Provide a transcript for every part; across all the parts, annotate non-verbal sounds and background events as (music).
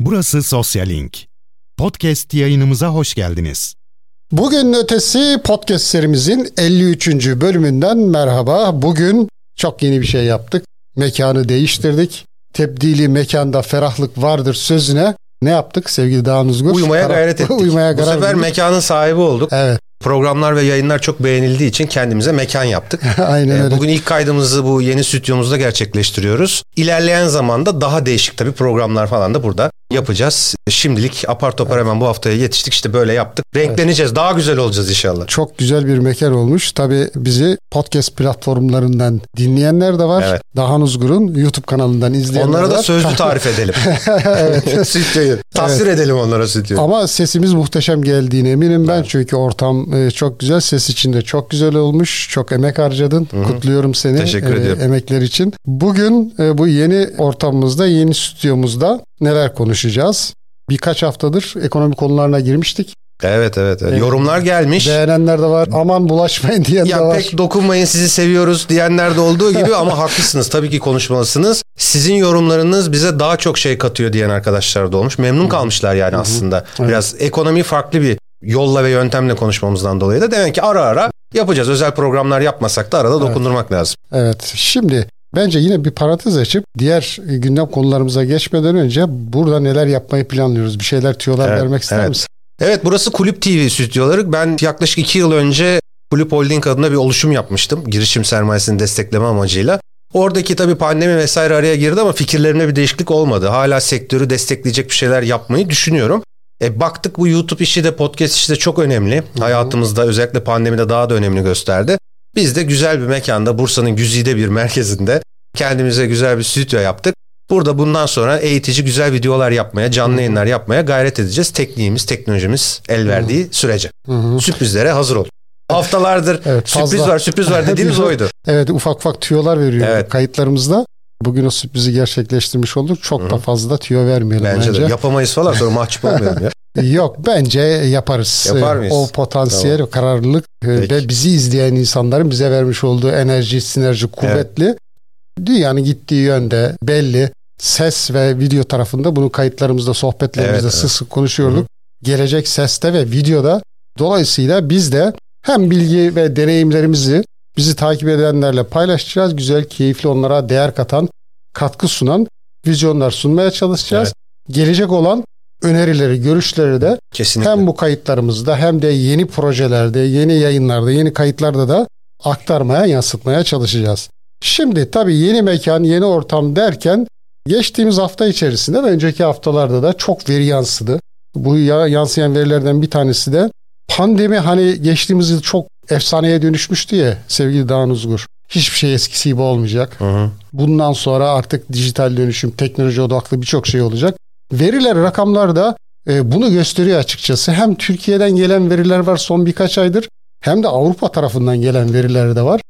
Burası Sosyalink. Podcast yayınımıza hoş geldiniz. Bugün ötesi podcast serimizin 53. bölümünden merhaba. Bugün çok yeni bir şey yaptık. Mekanı değiştirdik. Tebdili mekanda ferahlık vardır sözüne ne yaptık sevgili Dağın Uzgur? Uyumaya gayret ettik. (laughs) Uyumaya Bu karar sefer verdik. mekanın sahibi olduk. Evet Programlar ve yayınlar çok beğenildiği için kendimize mekan yaptık. (laughs) aynen Ee, öyle. Bugün ilk kaydımızı bu yeni stüdyomuzda gerçekleştiriyoruz. İlerleyen zamanda daha değişik tabii programlar falan da burada yapacağız. Şimdilik apar topar hemen bu haftaya yetiştik işte böyle yaptık. Renkleneceğiz. Daha güzel olacağız inşallah. Çok güzel bir mekan olmuş. Tabii bizi podcast platformlarından dinleyenler de var. Evet. Dahan Uzgur'un YouTube kanalından izleyenler Onlara da var. sözlü (laughs) tarif edelim. evet. (laughs) Stüdyoyu. Tasvir edelim onlara stüdyoyu. Ama sesimiz muhteşem geldiğine eminim ben. Çünkü ortam e, çok güzel. Ses içinde çok güzel olmuş. Çok emek harcadın. Kutluyorum seni. Teşekkür e, ediyorum. Emekler için. Bugün e, bu yeni ortamımızda, yeni stüdyomuzda neler konuşacağız? Birkaç haftadır ekonomi konularına girmiştik. Evet evet. evet. Evet. Yorumlar gelmiş. Beğenenler de var. Aman bulaşmayın diyen de Ya var. pek dokunmayın sizi seviyoruz diyenler de olduğu gibi ama (laughs) haklısınız. Tabii ki konuşmalısınız. Sizin yorumlarınız bize daha çok şey katıyor diyen arkadaşlar da olmuş. Memnun kalmışlar yani aslında. Biraz ekonomi farklı bir yolla ve yöntemle konuşmamızdan dolayı da demek ki ara ara yapacağız. Özel programlar yapmasak da arada dokundurmak lazım. Evet. Şimdi bence yine bir parantez açıp diğer e, gündem konularımıza geçmeden önce burada neler yapmayı planlıyoruz? Bir şeyler tüyolar Evet, vermek ister evet. misin? Evet burası Kulüp TV stüdyoları. Ben yaklaşık iki yıl önce Kulüp Holding adına bir oluşum yapmıştım. Girişim sermayesini destekleme amacıyla. Oradaki tabii pandemi vesaire araya girdi ama fikirlerimde bir değişiklik olmadı. Hala sektörü destekleyecek bir şeyler yapmayı düşünüyorum. E, baktık bu YouTube işi de podcast işi de çok önemli. Hayatımızda özellikle pandemide daha da önemli gösterdi. Biz de güzel bir mekanda Bursa'nın güzide bir merkezinde kendimize güzel bir stüdyo yaptık. Burada bundan sonra eğitici güzel videolar yapmaya, canlı yayınlar yapmaya gayret edeceğiz. Tekniğimiz, teknolojimiz el verdiği sürece. Sürprizlere hazır olun. Haftalardır Evet, sürpriz fazla. var, sürpriz var (laughs) dediğimiz oydu. Evet ufak ufak tüyolar veriyor Evet. kayıtlarımızda. Bugün o sürprizi gerçekleştirmiş olduk. Çok da fazla tüyo vermeyelim Bence, bence. de yapamayız falan sonra mahcup olmayalım ya. (laughs) Yok bence yaparız. Yapar mıyız? O potansiyel, o kararlılık e, Peki. ve bizi izleyen insanların bize vermiş olduğu enerji, sinerji kuvvetli. Dünyanın gittiği yönde belli. Ses ve video tarafında bunu kayıtlarımızda, sohbetlerimizde Evet, sık evet. sık konuşuyorduk. Gelecek seste ve videoda. Dolayısıyla biz de hem bilgi ve deneyimlerimizi bizi takip edenlerle paylaşacağız. Güzel, keyifli onlara değer katan, katkı sunan vizyonlar sunmaya çalışacağız. Gelecek olan önerileri, görüşleri de Kesinlikle. hem bu kayıtlarımızda hem de yeni projelerde, yeni yayınlarda, yeni kayıtlarda da aktarmaya, yansıtmaya çalışacağız. Şimdi tabii yeni mekan, yeni ortam derken geçtiğimiz hafta içerisinde ve önceki haftalarda da çok veri yansıdı. Bu ya- yansıyan verilerden bir tanesi de pandemi hani geçtiğimiz yıl çok efsaneye dönüşmüştü ya sevgili Dağın Uzgur. Hiçbir şey eskisi gibi olmayacak. Hı hı. Bundan sonra artık dijital dönüşüm, teknoloji odaklı birçok şey olacak. Veriler, rakamlar da e, bunu gösteriyor açıkçası. Hem Türkiye'den gelen veriler var son birkaç aydır hem de Avrupa tarafından gelen veriler de var.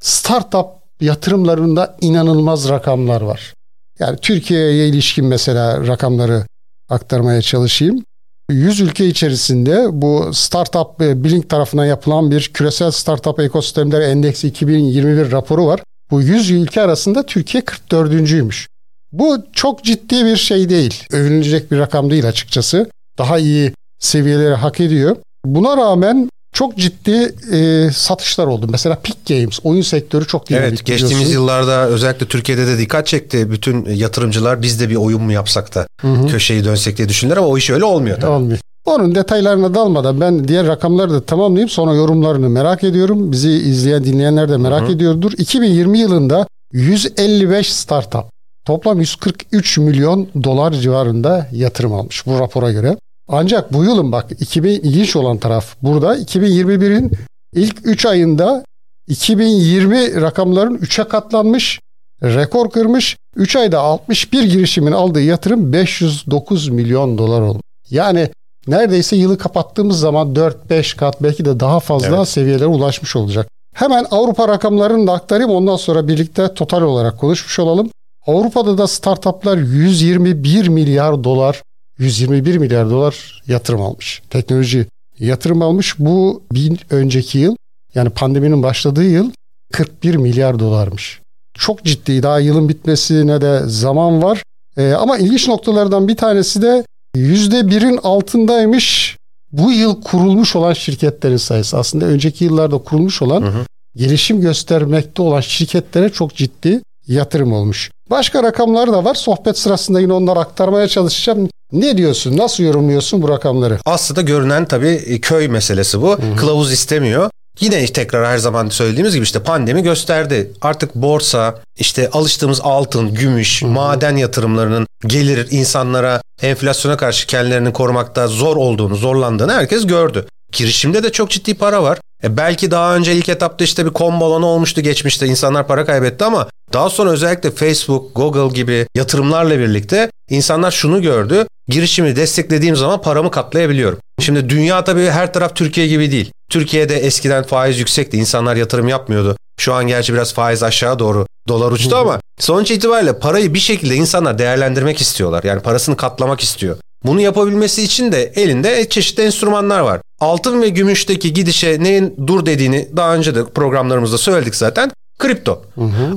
Startup yatırımlarında inanılmaz rakamlar var. Yani Türkiye'ye ilişkin mesela rakamları aktarmaya çalışayım. 100 ülke içerisinde bu Startup e, Blink tarafından yapılan bir küresel startup ekosistemleri endeksi 2021 raporu var. Bu 100 ülke arasında Türkiye 44.'üymüş. Bu çok ciddi bir şey değil. Övünülecek bir rakam değil açıkçası. Daha iyi seviyeleri hak ediyor. Buna rağmen çok ciddi e, satışlar oldu. Mesela Peak Games oyun sektörü çok dinamik. Evet geçtiğimiz biliyorsun. yıllarda özellikle Türkiye'de de dikkat çekti. Bütün yatırımcılar biz de bir oyun mu yapsak da köşeyi dönsek diye düşündüler ama o iş öyle olmuyor tabii. Olmuyor. Onun detaylarına dalmadan ben diğer rakamları da tamamlayayım sonra yorumlarını merak ediyorum. Bizi izleyen dinleyenler de merak ediyordur. 2020 yılında 155 startup toplam 143 milyon dolar civarında yatırım almış bu rapora göre. Ancak bu yılın bak 2000 ilginç olan taraf burada 2021'in ilk 3 ayında 2020 rakamların 3'e katlanmış rekor kırmış. 3 ayda 61 girişimin aldığı yatırım 509 milyon dolar oldu. Yani neredeyse yılı kapattığımız zaman 4-5 kat belki de daha fazla Evet. seviyelere ulaşmış olacak. Hemen Avrupa rakamlarını da aktarayım ondan sonra birlikte total olarak konuşmuş olalım. Avrupa'da da startuplar 121 milyar dolar 121 milyar dolar yatırım almış. Teknoloji yatırım almış. Bu bir önceki yıl yani pandeminin başladığı yıl 41 milyar dolarmış. Çok ciddi daha yılın bitmesine de zaman var. Ee, ama ilginç noktalardan bir tanesi de %1'in altındaymış bu yıl kurulmuş olan şirketlerin sayısı. Aslında önceki yıllarda kurulmuş olan gelişim göstermekte olan şirketlere çok ciddi yatırım olmuş. Başka rakamlar da var. Sohbet sırasında yine onları aktarmaya çalışacağım. Ne diyorsun? Nasıl yorumluyorsun bu rakamları? Aslında görünen tabii e, köy meselesi bu. Kılavuz istemiyor. Yine tekrar her zaman söylediğimiz gibi işte pandemi gösterdi. Artık borsa, işte alıştığımız altın, gümüş, maden yatırımlarının gelir insanlara enflasyona karşı kendilerini korumakta zor olduğunu, zorlandığını herkes gördü. Girişimde de çok ciddi para var. E belki daha önce ilk etapta işte bir kom balonu olmuştu geçmişte insanlar para kaybetti ama daha sonra özellikle Facebook, Google gibi yatırımlarla birlikte insanlar şunu gördü. Girişimi desteklediğim zaman paramı katlayabiliyorum. Şimdi dünya tabii her taraf Türkiye gibi değil. Türkiye'de eskiden faiz yüksekti. insanlar yatırım yapmıyordu. Şu an gerçi biraz faiz aşağı doğru dolar uçtu ama sonuç itibariyle parayı bir şekilde insanlar değerlendirmek istiyorlar. Yani parasını katlamak istiyor. Bunu yapabilmesi için de elinde çeşitli enstrümanlar var. Altın ve gümüşteki gidişe neyin dur dediğini daha önce de programlarımızda söyledik zaten. Kripto.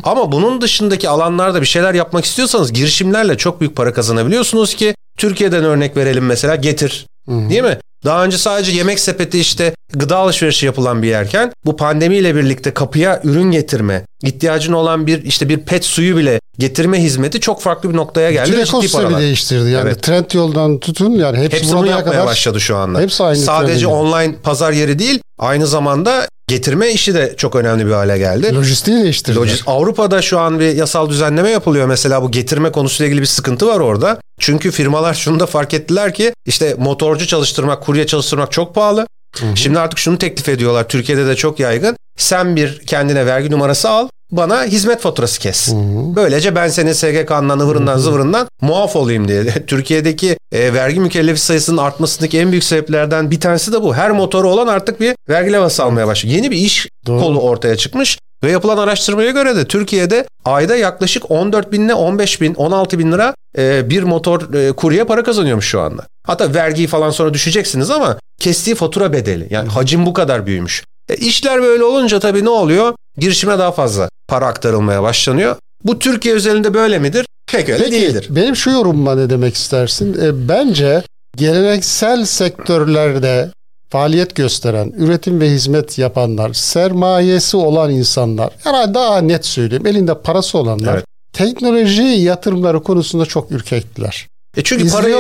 Ama bunun dışındaki alanlarda bir şeyler yapmak istiyorsanız girişimlerle çok büyük para kazanabiliyorsunuz ki Türkiye'den örnek verelim mesela Getir. Değil mi? Daha önce sadece yemek sepeti işte gıda alışverişi yapılan bir yerken bu pandemiyle birlikte kapıya ürün getirme, ihtiyacın olan bir işte bir pet suyu bile getirme hizmeti çok farklı bir noktaya geldi. Ve ciddi paralar. değiştirdi. Yani Evet. trend yoldan tutun yani hepsi, Hepsi bunu yapmaya kadar başladı şu anda. Hepsi aynı Sadece online pazar yeri değil, aynı zamanda getirme işi de çok önemli bir hale geldi. lojistiği değiştirdi. Lojis- Avrupa'da şu an bir yasal düzenleme yapılıyor. Mesela bu getirme konusuyla ilgili bir sıkıntı var orada. Çünkü firmalar şunu da fark ettiler ki işte motorcu çalıştırmak, kurye çalıştırmak çok pahalı. Şimdi artık şunu teklif ediyorlar. Türkiye'de de çok yaygın. Sen bir kendine vergi numarası al. Bana hizmet faturası kes. Böylece ben senin SGK'ndan, ıvırından, zıvırından muaf olayım diye. (laughs) Türkiye'deki e, vergi mükellefi sayısının artmasındaki en büyük sebeplerden bir tanesi de bu. Her motoru olan artık bir vergi levhası almaya başlıyor. Yeni bir iş Doğru. kolu ortaya çıkmış. Ve yapılan araştırmaya göre de Türkiye'de ayda yaklaşık 14 bin ile 15 bin, 16 bin lira e, bir motor e, kurye para kazanıyormuş şu anda. Hatta vergiyi falan sonra düşeceksiniz ama kestiği fatura bedeli. Yani hacim bu kadar büyümüş. E, işler böyle olunca tabii ne oluyor? Girişime daha fazla para aktarılmaya başlanıyor. Bu Türkiye özelinde böyle midir? Pek öyle Peki, değildir. Benim şu yorumuma ne demek istersin? E, bence geleneksel sektörlerde faaliyet gösteren, üretim ve hizmet yapanlar, sermayesi olan insanlar, herhalde daha net söyleyeyim, elinde parası olanlar, Evet. teknoloji yatırımları konusunda çok ürkektiler. E çünkü parayı,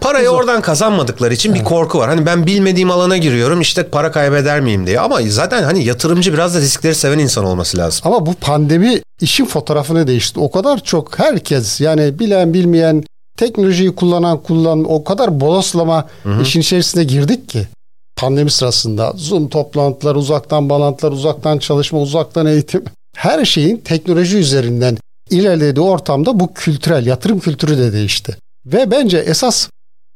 parayı oradan kazanmadıkları için bir korku var. Hani ben bilmediğim alana giriyorum işte para kaybeder miyim diye. Ama zaten hani yatırımcı biraz da riskleri seven insan olması lazım. Ama bu pandemi işin fotoğrafını değişti. O kadar çok herkes yani bilen bilmeyen teknolojiyi kullanan kullan o kadar bodoslama işin içerisine girdik ki pandemi sırasında Zoom toplantılar, uzaktan bağlantılar, uzaktan çalışma, uzaktan eğitim her şeyin teknoloji üzerinden ilerlediği ortamda bu kültürel yatırım kültürü de değişti. Ve bence esas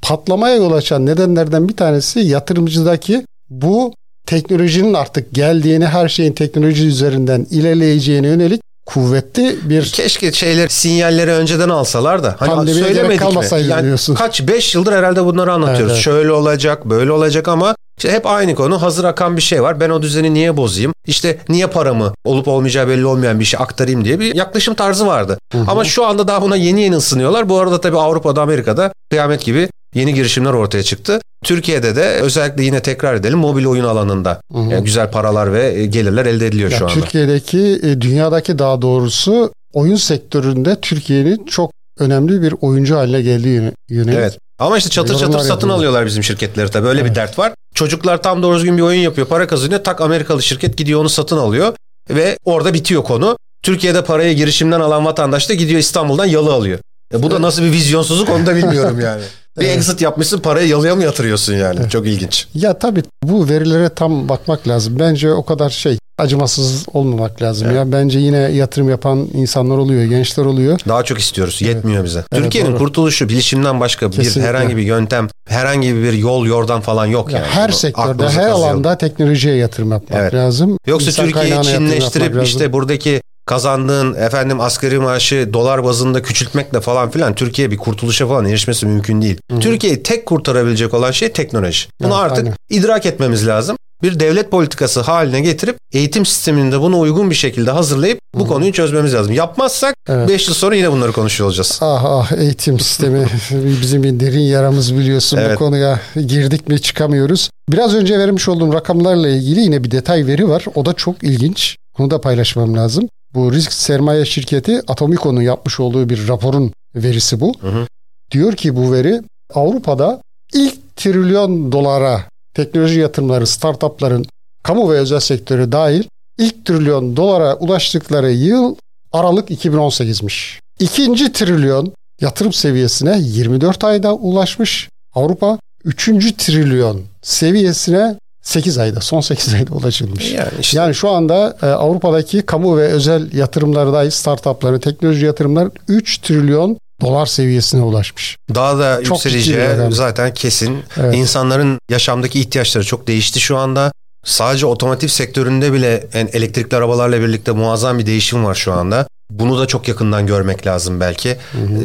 patlamaya yol açan nedenlerden bir tanesi yatırımcıdaki bu teknolojinin artık geldiğini, her şeyin teknoloji üzerinden ilerleyeceğine yönelik kuvvetli bir Keşke şeyler sinyalleri önceden alsalar da. Hani Pandemiye söylemedik mi? Yani diyorsun. kaç 5 yıldır herhalde bunları anlatıyoruz. Evet, evet. Şöyle olacak, böyle olacak ama işte hep aynı konu. Hazır akan bir şey var. Ben o düzeni niye bozayım? İşte niye paramı olup olmayacağı belli olmayan bir şey aktarayım diye bir yaklaşım tarzı vardı. Ama şu anda daha buna yeni yeni ısınıyorlar. Bu arada tabii Avrupa'da, Amerika'da kıyamet gibi yeni girişimler ortaya çıktı. Türkiye'de de özellikle yine tekrar edelim mobil oyun alanında yani güzel paralar ve e, gelirler elde ediliyor Ya şu anda. Türkiye'deki, e, dünyadaki daha doğrusu oyun sektöründe Türkiye'nin çok önemli bir oyuncu haline geldiği yönelik. Evet. Ama işte çatır çatır satın yapıyorlar. alıyorlar bizim şirketleri tabii. Öyle bir dert var. Çocuklar tam doğru düzgün bir oyun yapıyor, para kazanıyor. Tak Amerikalı şirket gidiyor onu satın alıyor ve orada bitiyor konu. Türkiye'de parayı girişimden alan vatandaş da gidiyor İstanbul'dan yalı alıyor. E bu da nasıl bir vizyonsuzluk onu da bilmiyorum (laughs) yani. Bir exit yapmışsın parayı yalıya mı yatırıyorsun yani? Çok ilginç. Ya tabii bu verilere tam bakmak lazım. Bence o kadar şey acımasız olmamak lazım ya. Bence yine yatırım yapan insanlar oluyor, gençler oluyor. Daha çok istiyoruz. Yetmiyor bize. Evet, Türkiye'nin doğru. kurtuluşu bilişimden başka bir Kesinlikle. herhangi bir yöntem, herhangi bir yol yordan falan yok Ya yani. her Bunu sektörde, her kazıyalım. alanda teknolojiye yatırım yapmak Evet. lazım. Yoksa İnsan Türkiye'yi Çinleştirip lazım. işte buradaki kazandığın efendim asgari maaşı dolar bazında küçültmekle falan filan Türkiye bir kurtuluşa falan erişmesi mümkün değil. Türkiye'yi tek kurtarabilecek olan şey teknoloji. Bunu Evet, artık aynen. idrak etmemiz lazım. Bir devlet politikası haline getirip eğitim sisteminde bunu uygun bir şekilde hazırlayıp bu konuyu çözmemiz lazım. Yapmazsak Evet. 5 yıl sonra yine bunları konuşuyor olacağız. Ah ah eğitim sistemi (laughs) bizim bir derin yaramız biliyorsun Evet. bu konuya girdik mi çıkamıyoruz. Biraz önce vermiş olduğum rakamlarla ilgili yine bir detay veri var. O da çok ilginç. Bunu da paylaşmam lazım. Bu risk sermaye şirketi Atomico'nun yapmış olduğu bir raporun verisi bu. hı. Diyor ki bu veri Avrupa'da ilk trilyon dolara teknoloji yatırımları, startupların kamu ve özel sektörü dahil ilk trilyon dolara ulaştıkları yıl Aralık 2018'miş. İkinci trilyon yatırım seviyesine 24 ayda ulaşmış. Avrupa üçüncü trilyon seviyesine 8 ayda, son 8 (laughs) ayda ulaşılmış. Yani işte Yani şu anda e, Avrupa'daki kamu ve özel yatırımları dahil startupları, teknoloji yatırımları 3 trilyon dolar seviyesine ulaşmış. daha da Çok yükseleceği zaten kesin. Evet. İnsanların yaşamdaki ihtiyaçları çok değişti şu anda. Sadece otomotiv sektöründe bile yani elektrikli arabalarla birlikte muazzam bir değişim var şu anda. Bunu da çok yakından görmek lazım belki.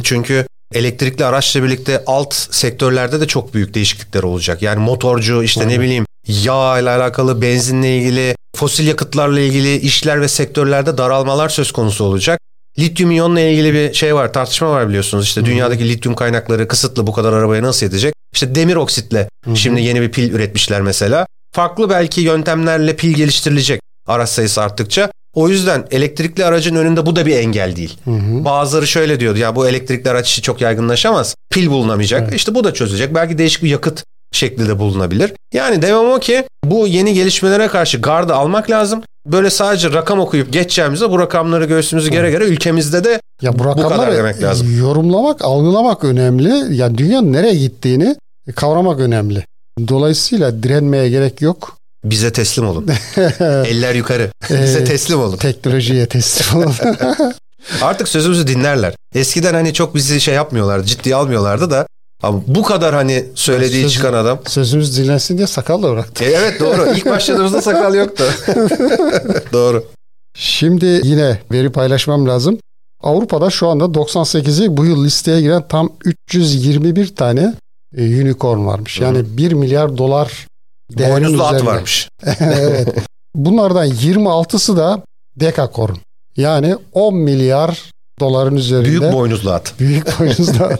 Çünkü elektrikli araçla birlikte alt sektörlerde de çok büyük değişiklikler olacak. Yani motorcu işte ne bileyim yağ ile alakalı, benzinle ilgili, fosil yakıtlarla ilgili işler ve sektörlerde daralmalar söz konusu olacak. Lityum iyonla ilgili bir şey var, tartışma var biliyorsunuz. İşte dünyadaki lityum kaynakları kısıtlı bu kadar arabaya nasıl yetecek? İşte demir oksitle şimdi yeni bir pil üretmişler mesela. Farklı belki yöntemlerle pil geliştirilecek araç sayısı arttıkça. O yüzden elektrikli aracın önünde bu da bir engel değil. Bazıları şöyle diyordu ya bu elektrikli araç işi çok yaygınlaşamaz. Pil bulunamayacak. İşte bu da çözecek. Belki değişik bir yakıt şeklinde bulunabilir. Yani devam o ki bu yeni gelişmelere karşı gardı almak lazım. Böyle sadece rakam okuyup geçeceğimize bu rakamları göğsümüzü gere gere ülkemizde de Ya bu kadar rakamları demek lazım. yorumlamak, algılamak önemli. Ya dünyanın nereye gittiğini kavramak önemli. Dolayısıyla direnmeye gerek yok. bize teslim olun. (laughs) Eller yukarı. bize teslim olun. Teknolojiye teslim olun. (laughs) Artık sözümüzü dinlerler. Eskiden hani çok bizi şey yapmıyorlardı, ciddiye almıyorlardı da ama bu kadar hani söylediği Sözü- çıkan adam. Sözümüz dinlensin diye sakal da bıraktı. E, evet doğru. (laughs) İlk başladığımızda sakal yoktu. (laughs) doğru. Şimdi yine veri paylaşmam lazım. Avrupa'da şu anda 98'i bu yıl listeye giren tam 321 tane e, unicorn varmış. Yani 1 milyar dolar değerinin Boynuzlu at üzerinde. varmış. (laughs) evet. Bunlardan 26'sı da dekakorn. Yani 10 milyar doların üzerinde. Büyük boynuzlu at. Büyük boynuzlu at.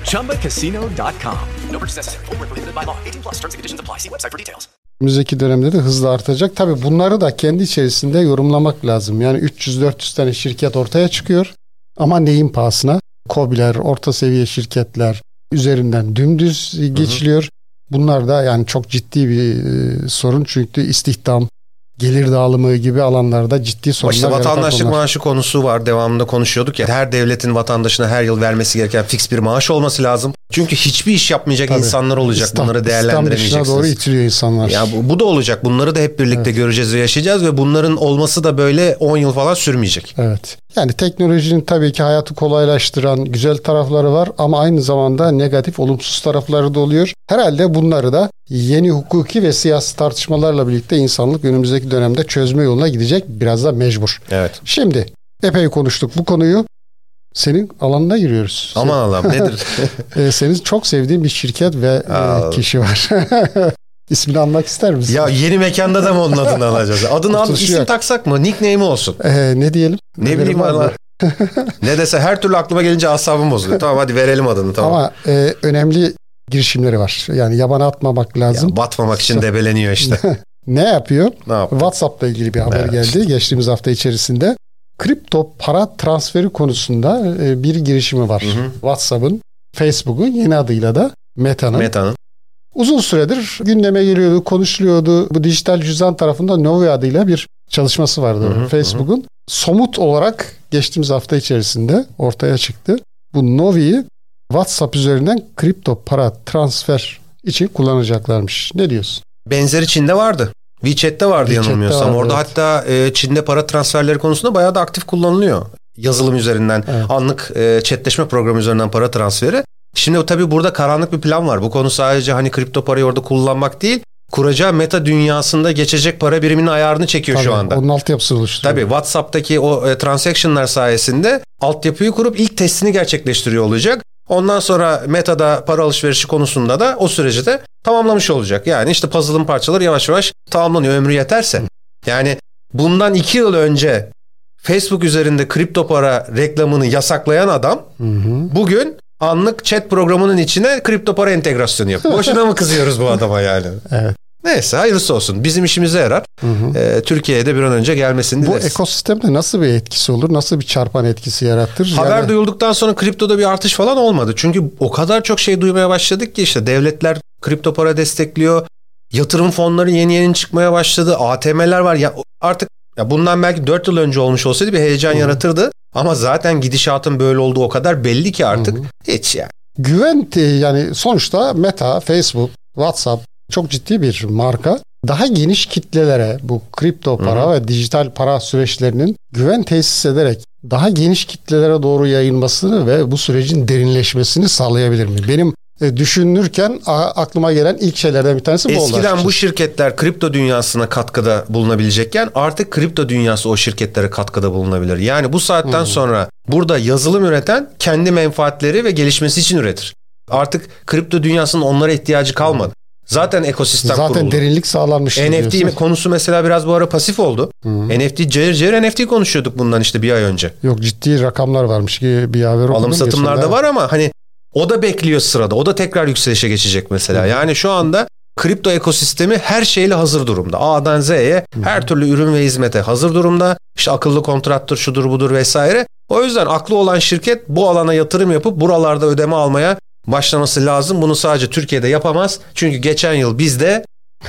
ChumbaCasino.com. No purchase necessary. Void where prohibited by law. 18 plus terms and conditions apply. See website for details. önümüzdeki dönemde de hızla artacak. Tabii bunları da kendi içerisinde yorumlamak lazım. Yani 300-400 tane şirket ortaya çıkıyor. Ama neyin pahasına? KOBİ'ler, orta seviye şirketler üzerinden dümdüz geçiliyor. Bunlar da yani çok ciddi bir e, sorun. Çünkü istihdam, gelir dağılımı gibi alanlarda ciddi sorunlar İşte vatandaşlık maaşı konusu var. Devamında konuşuyorduk ya. Her devletin vatandaşına her yıl vermesi gereken fix bir maaş olması lazım. Çünkü hiçbir iş yapmayacak Tabii. insanlar olacak. Bunları İslam dışına değerlendiremeyeceksiniz. doğru itiliyor insanlar. Ya bu, bu da olacak. Bunları da hep birlikte göreceğiz ve yaşayacağız ve bunların olması da böyle 10 yıl falan sürmeyecek. Evet. Yani teknolojinin tabii ki hayatı kolaylaştıran güzel tarafları var ama aynı zamanda negatif, olumsuz tarafları da oluyor. Herhalde bunları da yeni hukuki ve siyasi tartışmalarla birlikte insanlık önümüzdeki dönemde çözme yoluna gidecek. Biraz da mecbur. Evet. Şimdi epey konuştuk bu konuyu. Senin alanına giriyoruz. Aman Allah'ım nedir? (laughs) Ee, senin çok sevdiğin bir şirket ve e, kişi var. (laughs) İsmini almak ister misin? ya yeni mekanda da mı onun adını (laughs) alacağız? Adını al, isim yok. taksak mı? Nickname'i olsun. Ee, ne diyelim? Ne Haberin bileyim valla. (laughs) ne dese her türlü aklıma gelince asabım bozuluyor. Tamam hadi verelim adını tamam. Ama e, önemli girişimleri var. Yani yabana atmamak lazım. Ya batmamak için debeleniyor işte. (laughs) Ne yapıyor? ne yaptı? WhatsApp'la ilgili bir haber Evet. geldi geçtiğimiz hafta içerisinde. kripto para transferi konusunda e, bir girişimi var. WhatsApp'ın, Facebook'un yeni adıyla da Meta'nın. Meta'nın. Uzun süredir gündeme geliyordu, konuşuluyordu. Bu dijital cüzdan tarafında Novi adıyla bir çalışması vardı Facebook'un. Somut olarak geçtiğimiz hafta içerisinde ortaya çıktı. Bu Novi'yi WhatsApp üzerinden kripto para transfer için kullanacaklarmış. Ne diyorsun? Benzeri Çin'de vardı. WeChat'te vardı WeChat'te yanılmıyorsam. vardı, Orada evet. hatta e, Çin'de para transferleri konusunda bayağı da aktif kullanılıyor. Yazılım üzerinden, Evet. anlık e, chatleşme programı üzerinden para transferi. Şimdi tabii burada karanlık bir plan var. Bu konu sadece hani kripto parayı orada kullanmak değil, kuracağı meta dünyasında geçecek para biriminin ayarını çekiyor şu Tabii, anda. Onun altyapısını oluşturuyor. Tabii WhatsApp'taki o e, transaction'lar sayesinde altyapıyı kurup ilk testini gerçekleştiriyor olacak. Ondan sonra Meta'da para alışverişi konusunda da o süreci de tamamlamış olacak. Yani işte puzzle'ın parçaları yavaş yavaş tamamlanıyor ömrü yeterse. Yani bundan iki yıl önce Facebook üzerinde kripto para reklamını yasaklayan adam bugün anlık chat programının içine kripto para entegrasyonu yapıyor. (laughs) Boşuna mı kızıyoruz bu adama yani? Evet. Neyse hayırlısı olsun. Bizim işimize yarar. Ee, Türkiye'ye de bir an önce gelmesini Bu dileriz. ekosistemde nasıl bir etkisi olur? Nasıl bir çarpan etkisi yaratır? Haber Yani- duyulduktan sonra kriptoda bir artış falan olmadı. Çünkü o kadar çok şey duymaya başladık ki işte devletler kripto para destekliyor. Yatırım fonları yeni yeni çıkmaya başladı. ATM'ler var. Ya artık ya bundan belki 4 yıl önce olmuş olsaydı bir heyecan yaratırdı. Ama zaten gidişatın böyle olduğu o kadar belli ki artık. Hiç yani. Güven e, yani sonuçta Meta, Facebook, WhatsApp çok ciddi bir marka. Daha geniş kitlelere bu kripto para ve dijital para süreçlerinin güven tesis ederek daha geniş kitlelere doğru yayılmasını ve bu sürecin derinleşmesini sağlayabilir mi? Benim e, düşünürken a- aklıma gelen ilk şeylerden bir tanesi bu oldu. Eskiden bu şirketler kripto dünyasına katkıda bulunabilecekken artık kripto dünyası o şirketlere katkıda bulunabilir. Yani bu saatten sonra burada yazılım üreten kendi menfaatleri ve gelişmesi için üretir. Artık kripto dünyasının onlara ihtiyacı kalmadı. Zaten ekosistem Zaten kuruldu. derinlik sağlanmış. NFT diyorsun. konusu mesela biraz bu ara pasif oldu. NFT cayır cayır NFT konuşuyorduk bundan işte bir ay önce. Yok ciddi rakamlar varmış ki bir haber okudum. Alım satımlar da geçen. var ama hani o da bekliyor sırada. O da tekrar yükselişe geçecek mesela. Yani şu anda kripto ekosistemi her şeyle hazır durumda. A'dan Z'ye her türlü ürün ve hizmete hazır durumda. İşte akıllı kontrattır, şudur budur vesaire. O yüzden aklı olan şirket bu alana yatırım yapıp buralarda ödeme almaya başlaması lazım. Bunu sadece Türkiye'de yapamaz. Çünkü geçen yıl bizde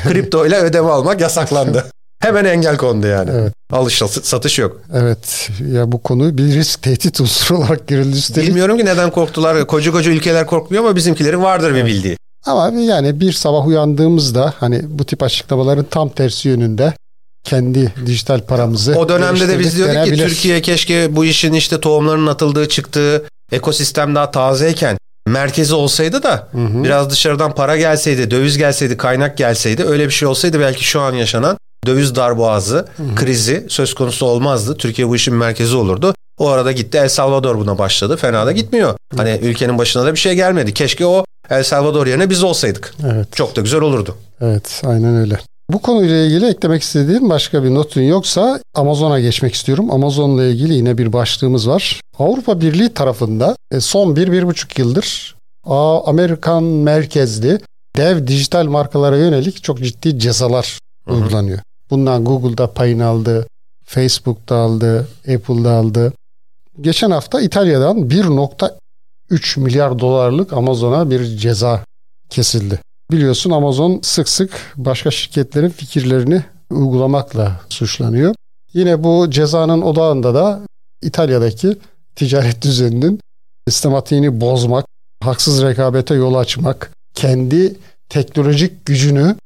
kripto ile ödeme almak yasaklandı. (laughs) Hemen engel kondu yani. Evet. Alış satış yok. Evet ya bu konu bir risk tehdit unsuru (laughs) olarak girildi üstelik. Bilmiyorum ki neden korktular. Koca koca ülkeler korkmuyor ama bizimkilerin vardır bir bildiği. Ama yani bir sabah uyandığımızda hani bu tip açıklamaların tam tersi yönünde kendi dijital paramızı O dönemde de biz diyorduk ki. Türkiye keşke bu işin işte tohumlarının atıldığı çıktığı ekosistem daha tazeyken merkezi olsaydı da biraz dışarıdan para gelseydi, döviz gelseydi, kaynak gelseydi öyle bir şey olsaydı belki şu an yaşanan döviz darboğazı, krizi söz konusu olmazdı. Türkiye bu işin merkezi olurdu. O arada gitti El Salvador buna başladı. Fena da gitmiyor. Hani ülkenin başına da bir şey gelmedi. Keşke o El Salvador yerine biz olsaydık. Evet. Çok da güzel olurdu. Evet aynen öyle. Bu konuyla ilgili eklemek istediğin başka bir notun yoksa Amazon'a geçmek istiyorum. Amazon'la ilgili yine bir başlığımız var. Avrupa Birliği tarafında e, son bir, bir buçuk yıldır a- Amerikan merkezli dev dijital markalara yönelik çok ciddi cezalar uygulanıyor. Bundan Google'da payını aldı, Facebook'ta aldı, Apple'da aldı. Geçen hafta İtalya'dan 1.3 milyar dolarlık Amazon'a bir ceza kesildi. Biliyorsun Amazon sık sık başka şirketlerin fikirlerini uygulamakla suçlanıyor. Yine bu cezanın odağında da İtalya'daki ticaret düzeninin sistematiğini bozmak, haksız rekabete yol açmak, kendi teknolojik gücünü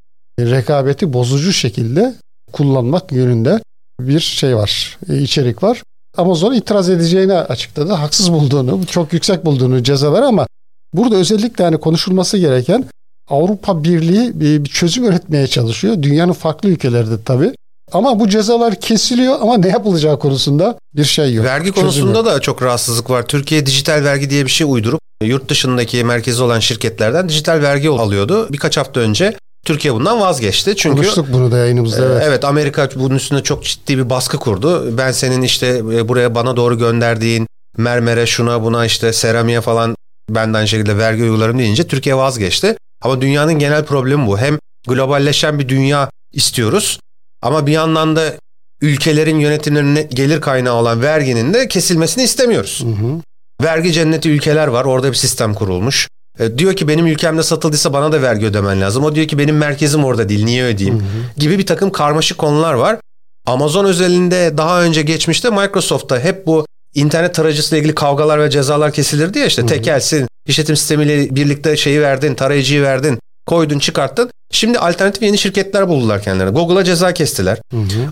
rekabeti bozucu şekilde kullanmak yönünde bir şey var, e, içerik var. Amazon itiraz edeceğini açıkladı. Haksız bulduğunu, çok yüksek bulduğunu cezalar ama burada özellikle hani konuşulması gereken Avrupa Birliği bir çözüm üretmeye çalışıyor. Dünyanın farklı ülkelerde tabii. Ama bu cezalar kesiliyor ama ne yapılacağı konusunda bir şey yok. Vergi konusunda yok. da çok rahatsızlık var. Türkiye dijital vergi diye bir şey uydurup yurt dışındaki merkezi olan şirketlerden dijital vergi alıyordu. Birkaç hafta önce Türkiye bundan vazgeçti. Çünkü Konuştuk bunu da yayınımızda. Ee, Evet. Evet Amerika bunun üstünde çok ciddi bir baskı kurdu. Ben senin işte e, buraya bana doğru gönderdiğin mermere şuna buna işte seramiğe falan benden aynı şekilde vergi uygularım deyince Türkiye vazgeçti. Ama dünyanın genel problemi bu. Hem globalleşen bir dünya istiyoruz ama bir yandan da ülkelerin yönetimlerine gelir kaynağı olan verginin de kesilmesini istemiyoruz. Vergi cenneti ülkeler var. Orada bir sistem kurulmuş. E, diyor ki benim ülkemde satıldıysa bana da vergi ödemen lazım. O diyor ki benim merkezim orada değil niye ödeyeyim gibi bir takım karmaşık konular var. Amazon özelinde daha önce geçmişte Microsoft'ta hep bu internet tarayıcısıyla ilgili kavgalar ve cezalar kesilirdi ya işte tekelsin, işletim sistemiyle birlikte şeyi verdin, tarayıcıyı verdin, koydun çıkarttın. Şimdi alternatif yeni şirketler buldular kendilerine. Google'a ceza kestiler.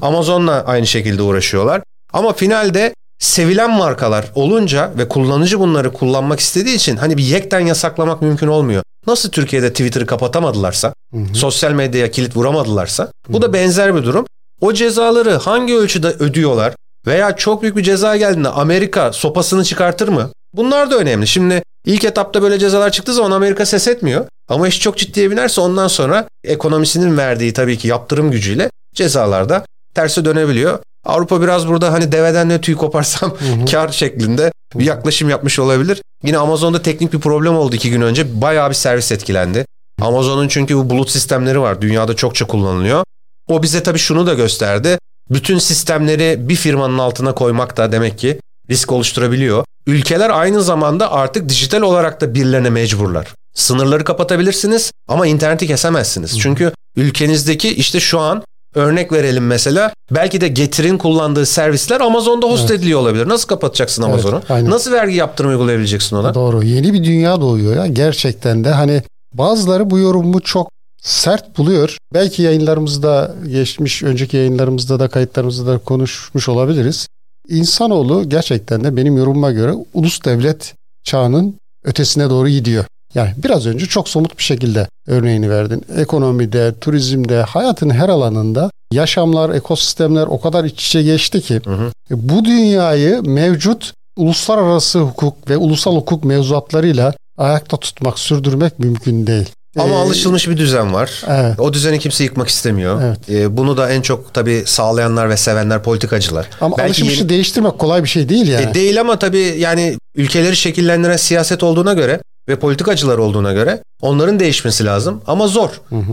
Amazon'la aynı şekilde uğraşıyorlar. Ama finalde sevilen markalar olunca ve kullanıcı bunları kullanmak istediği için hani bir yekten yasaklamak mümkün olmuyor. Nasıl Türkiye'de Twitter'ı kapatamadılarsa, sosyal medyaya kilit vuramadılarsa bu da benzer bir durum. O cezaları hangi ölçüde ödüyorlar veya çok büyük bir ceza geldiğinde Amerika sopasını çıkartır mı? Bunlar da önemli. Şimdi ilk etapta böyle cezalar çıktığı zaman Amerika ses etmiyor. Ama iş çok ciddiye binerse ondan sonra ekonomisinin verdiği tabii ki yaptırım gücüyle cezalarda terse dönebiliyor. Avrupa biraz burada hani deveden ne tüy koparsam kar şeklinde bir yaklaşım yapmış olabilir. Yine Amazon'da teknik bir problem oldu iki gün önce. Bayağı bir servis etkilendi. Amazon'un çünkü bu bulut sistemleri var. Dünyada çokça kullanılıyor. O bize tabii şunu da gösterdi. Bütün sistemleri bir firmanın altına koymak da demek ki risk oluşturabiliyor. Ülkeler aynı zamanda artık dijital olarak da birilerine mecburlar. Sınırları kapatabilirsiniz ama interneti kesemezsiniz. Çünkü ülkenizdeki işte şu an örnek verelim mesela belki de Getir'in kullandığı servisler Amazon'da host ediliyor olabilir. Nasıl kapatacaksın Amazon'u? aynen. Nasıl vergi yaptırım uygulayabileceksin ona? Doğru. Yeni bir dünya doğuyor ya. Gerçekten de hani bazıları bu yorumu çok sert buluyor. Belki yayınlarımızda geçmiş, önceki yayınlarımızda da kayıtlarımızda da konuşmuş olabiliriz. İnsanoğlu gerçekten de benim yorumuma göre ulus devlet çağının ötesine doğru gidiyor. Yani biraz önce çok somut bir şekilde örneğini verdin. Ekonomide, turizmde, hayatın her alanında yaşamlar, ekosistemler o kadar iç içe geçti ki e, bu dünyayı mevcut uluslararası hukuk ve ulusal hukuk mevzuatlarıyla ayakta tutmak, sürdürmek mümkün değil. Ama Ee, alışılmış bir düzen var. Evet. O düzeni kimse yıkmak istemiyor. Evet. Ee, bunu da en çok tabii sağlayanlar ve sevenler politikacılar. Ama Belki alışmışı yeni- değiştirmek kolay bir şey değil yani. E, değil ama tabii yani ülkeleri şekillendiren siyaset olduğuna göre ve politikacılar olduğuna göre onların değişmesi lazım ama zor.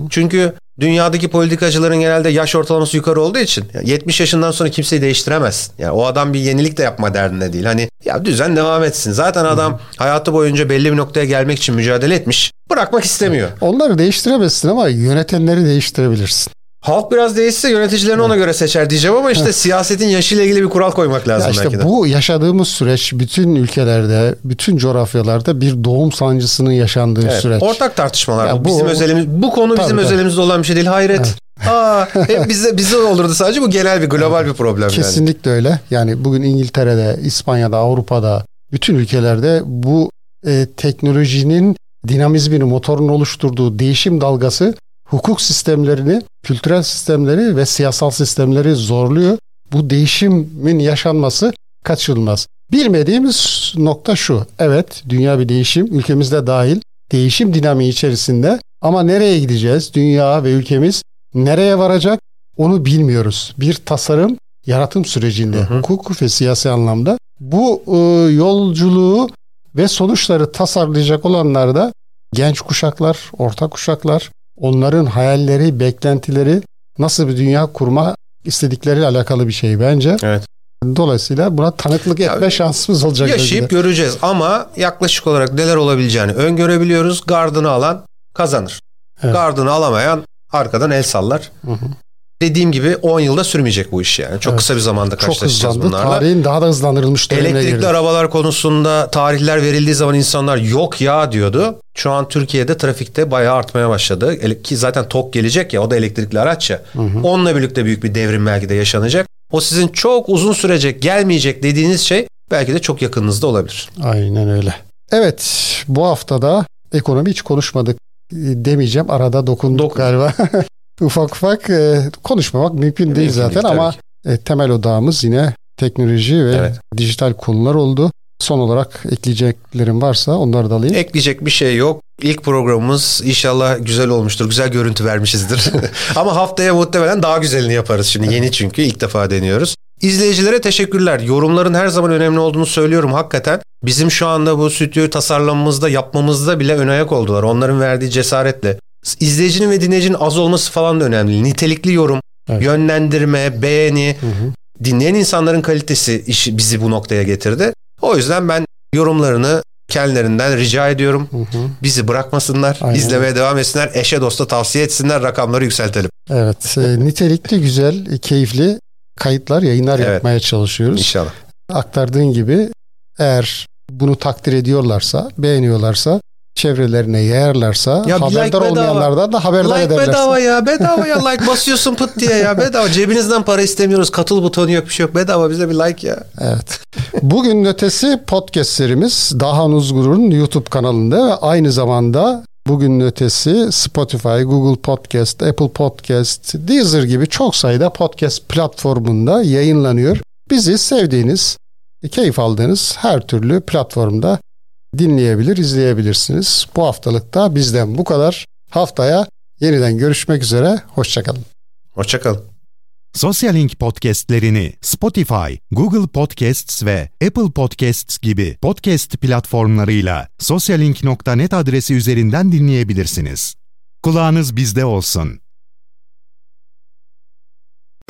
Çünkü dünyadaki politikacıların genelde yaş ortalaması yukarı olduğu için ya 70 yaşından sonra kimseyi değiştiremez. Yani o adam bir yenilik de yapma derdinde değil. Hani ya düzen devam etsin. Zaten adam hayatı boyunca belli bir noktaya gelmek için mücadele etmiş. Bırakmak istemiyor. Onları değiştiremezsin ama yönetenleri değiştirebilirsin. Halk biraz değişse yöneticilerini ona göre seçer diyeceğim ama işte siyasetin yaşıyla ilgili bir kural koymak lazım Ya işte belki de. bu yaşadığımız süreç bütün ülkelerde, bütün coğrafyalarda bir doğum sancısının yaşandığı Evet, süreç. Ortak tartışmalar. Ya bu, bizim özelimiz. Bu konu bizim Tabii, tabii. özelimizde olan bir şey değil. Hayret. Aa, hep (laughs) bize bize olurdu sadece bu genel bir global bir problem yani. Kesinlikle öyle. Yani bugün İngiltere'de, İspanya'da, Avrupa'da, bütün ülkelerde bu e, teknolojinin dinamizmini, motorun oluşturduğu değişim dalgası hukuk sistemlerini, kültürel sistemleri ve siyasal sistemleri zorluyor. Bu değişimin yaşanması kaçınılmaz. Bilmediğimiz nokta şu. Evet, dünya bir değişim, ülkemizde dahil değişim dinamiği içerisinde ama nereye gideceğiz? Dünya ve ülkemiz nereye varacak? Onu bilmiyoruz. Bir tasarım, yaratım sürecinde hukuk ve siyasi anlamda bu e, yolculuğu ve sonuçları tasarlayacak olanlar da genç kuşaklar, orta kuşaklar, onların hayalleri, beklentileri nasıl bir dünya kurma istedikleriyle alakalı bir şey bence. Evet. Dolayısıyla buna tanıklık etme şansımız olacak. belki. Yaşayıp göreceğiz ama yaklaşık olarak neler olabileceğini öngörebiliyoruz. Gardını alan kazanır. Evet. Gardını alamayan arkadan el sallar. Dediğim gibi 10 yılda sürmeyecek bu iş yani. Çok Evet. kısa bir zamanda Çok karşılaşacağız hızlandı. bunlarla. Tarihin daha da hızlandırılmış dönemine Elektrikli girdi. arabalar konusunda tarihler verildiği zaman insanlar yok ya diyordu. Şu an Türkiye'de trafikte bayağı artmaya başladı. Ki zaten TOK gelecek ya o da elektrikli araç ya. Onunla birlikte büyük bir devrim belki de yaşanacak. O sizin çok uzun sürecek gelmeyecek dediğiniz şey belki de çok yakınınızda olabilir. Aynen öyle. Evet bu haftada ekonomi hiç konuşmadık e, demeyeceğim. Arada dokunduk Dokun. galiba. (laughs) ufak ufak e, konuşmamak mümkün değil Mümkün zaten değil, ama ki. e, temel odağımız yine teknoloji ve Evet. dijital konular oldu. Son olarak ekleyeceklerim varsa onları da alayım. Ekleyecek bir şey yok. İlk programımız inşallah güzel olmuştur. Güzel görüntü vermişizdir. (laughs) Ama haftaya muhtemelen daha güzelini yaparız. Şimdi yeni çünkü ilk defa deniyoruz. İzleyicilere teşekkürler. Yorumların her zaman önemli olduğunu söylüyorum hakikaten. Bizim şu anda bu stüdyoyu tasarlamamızda, yapmamızda bile ön ayak oldular. Onların verdiği cesaretle. İzleyicinin ve dinleyicinin az olması falan da önemli. Nitelikli yorum, Evet. Yönlendirme, beğeni, dinleyen insanların kalitesi işi bizi bu noktaya getirdi. O yüzden ben yorumlarını kendilerinden rica ediyorum. Bizi bırakmasınlar, Aynen. izlemeye devam etsinler, eşe dosta tavsiye etsinler, rakamları yükseltelim. Evet. e, (laughs) nitelikli, güzel, keyifli kayıtlar, yayınlar Evet. yapmaya çalışıyoruz. İnşallah. Aktardığın gibi eğer bunu takdir ediyorlarsa, beğeniyorlarsa, çevrelerine yayarlarsa, Ya like haberdar bedava. olmayanlardan da haberdar Like ederlerse. bedava ya bedava ya like basıyorsun pıt diye ya bedava cebinizden para istemiyoruz katıl butonu yok bir şey yok bedava bize bir like ya. Evet. Bugün ötesi podcast serimiz Dahan Uzgur'un YouTube kanalında ve aynı zamanda bugün ötesi Spotify, Google Podcast, Apple Podcast, Deezer gibi çok sayıda podcast platformunda yayınlanıyor. Bizi sevdiğiniz, keyif aldığınız her türlü platformda dinleyebilir, izleyebilirsiniz. Bu haftalıkta bizden bu kadar. Haftaya yeniden görüşmek üzere. Hoşçakalın. Hoşçakalın. Sosyal Link podcastlerini Spotify, Google Podcasts ve Apple Podcasts gibi podcast platformlarıyla sosyalink.net adresi üzerinden dinleyebilirsiniz. Kulağınız bizde olsun.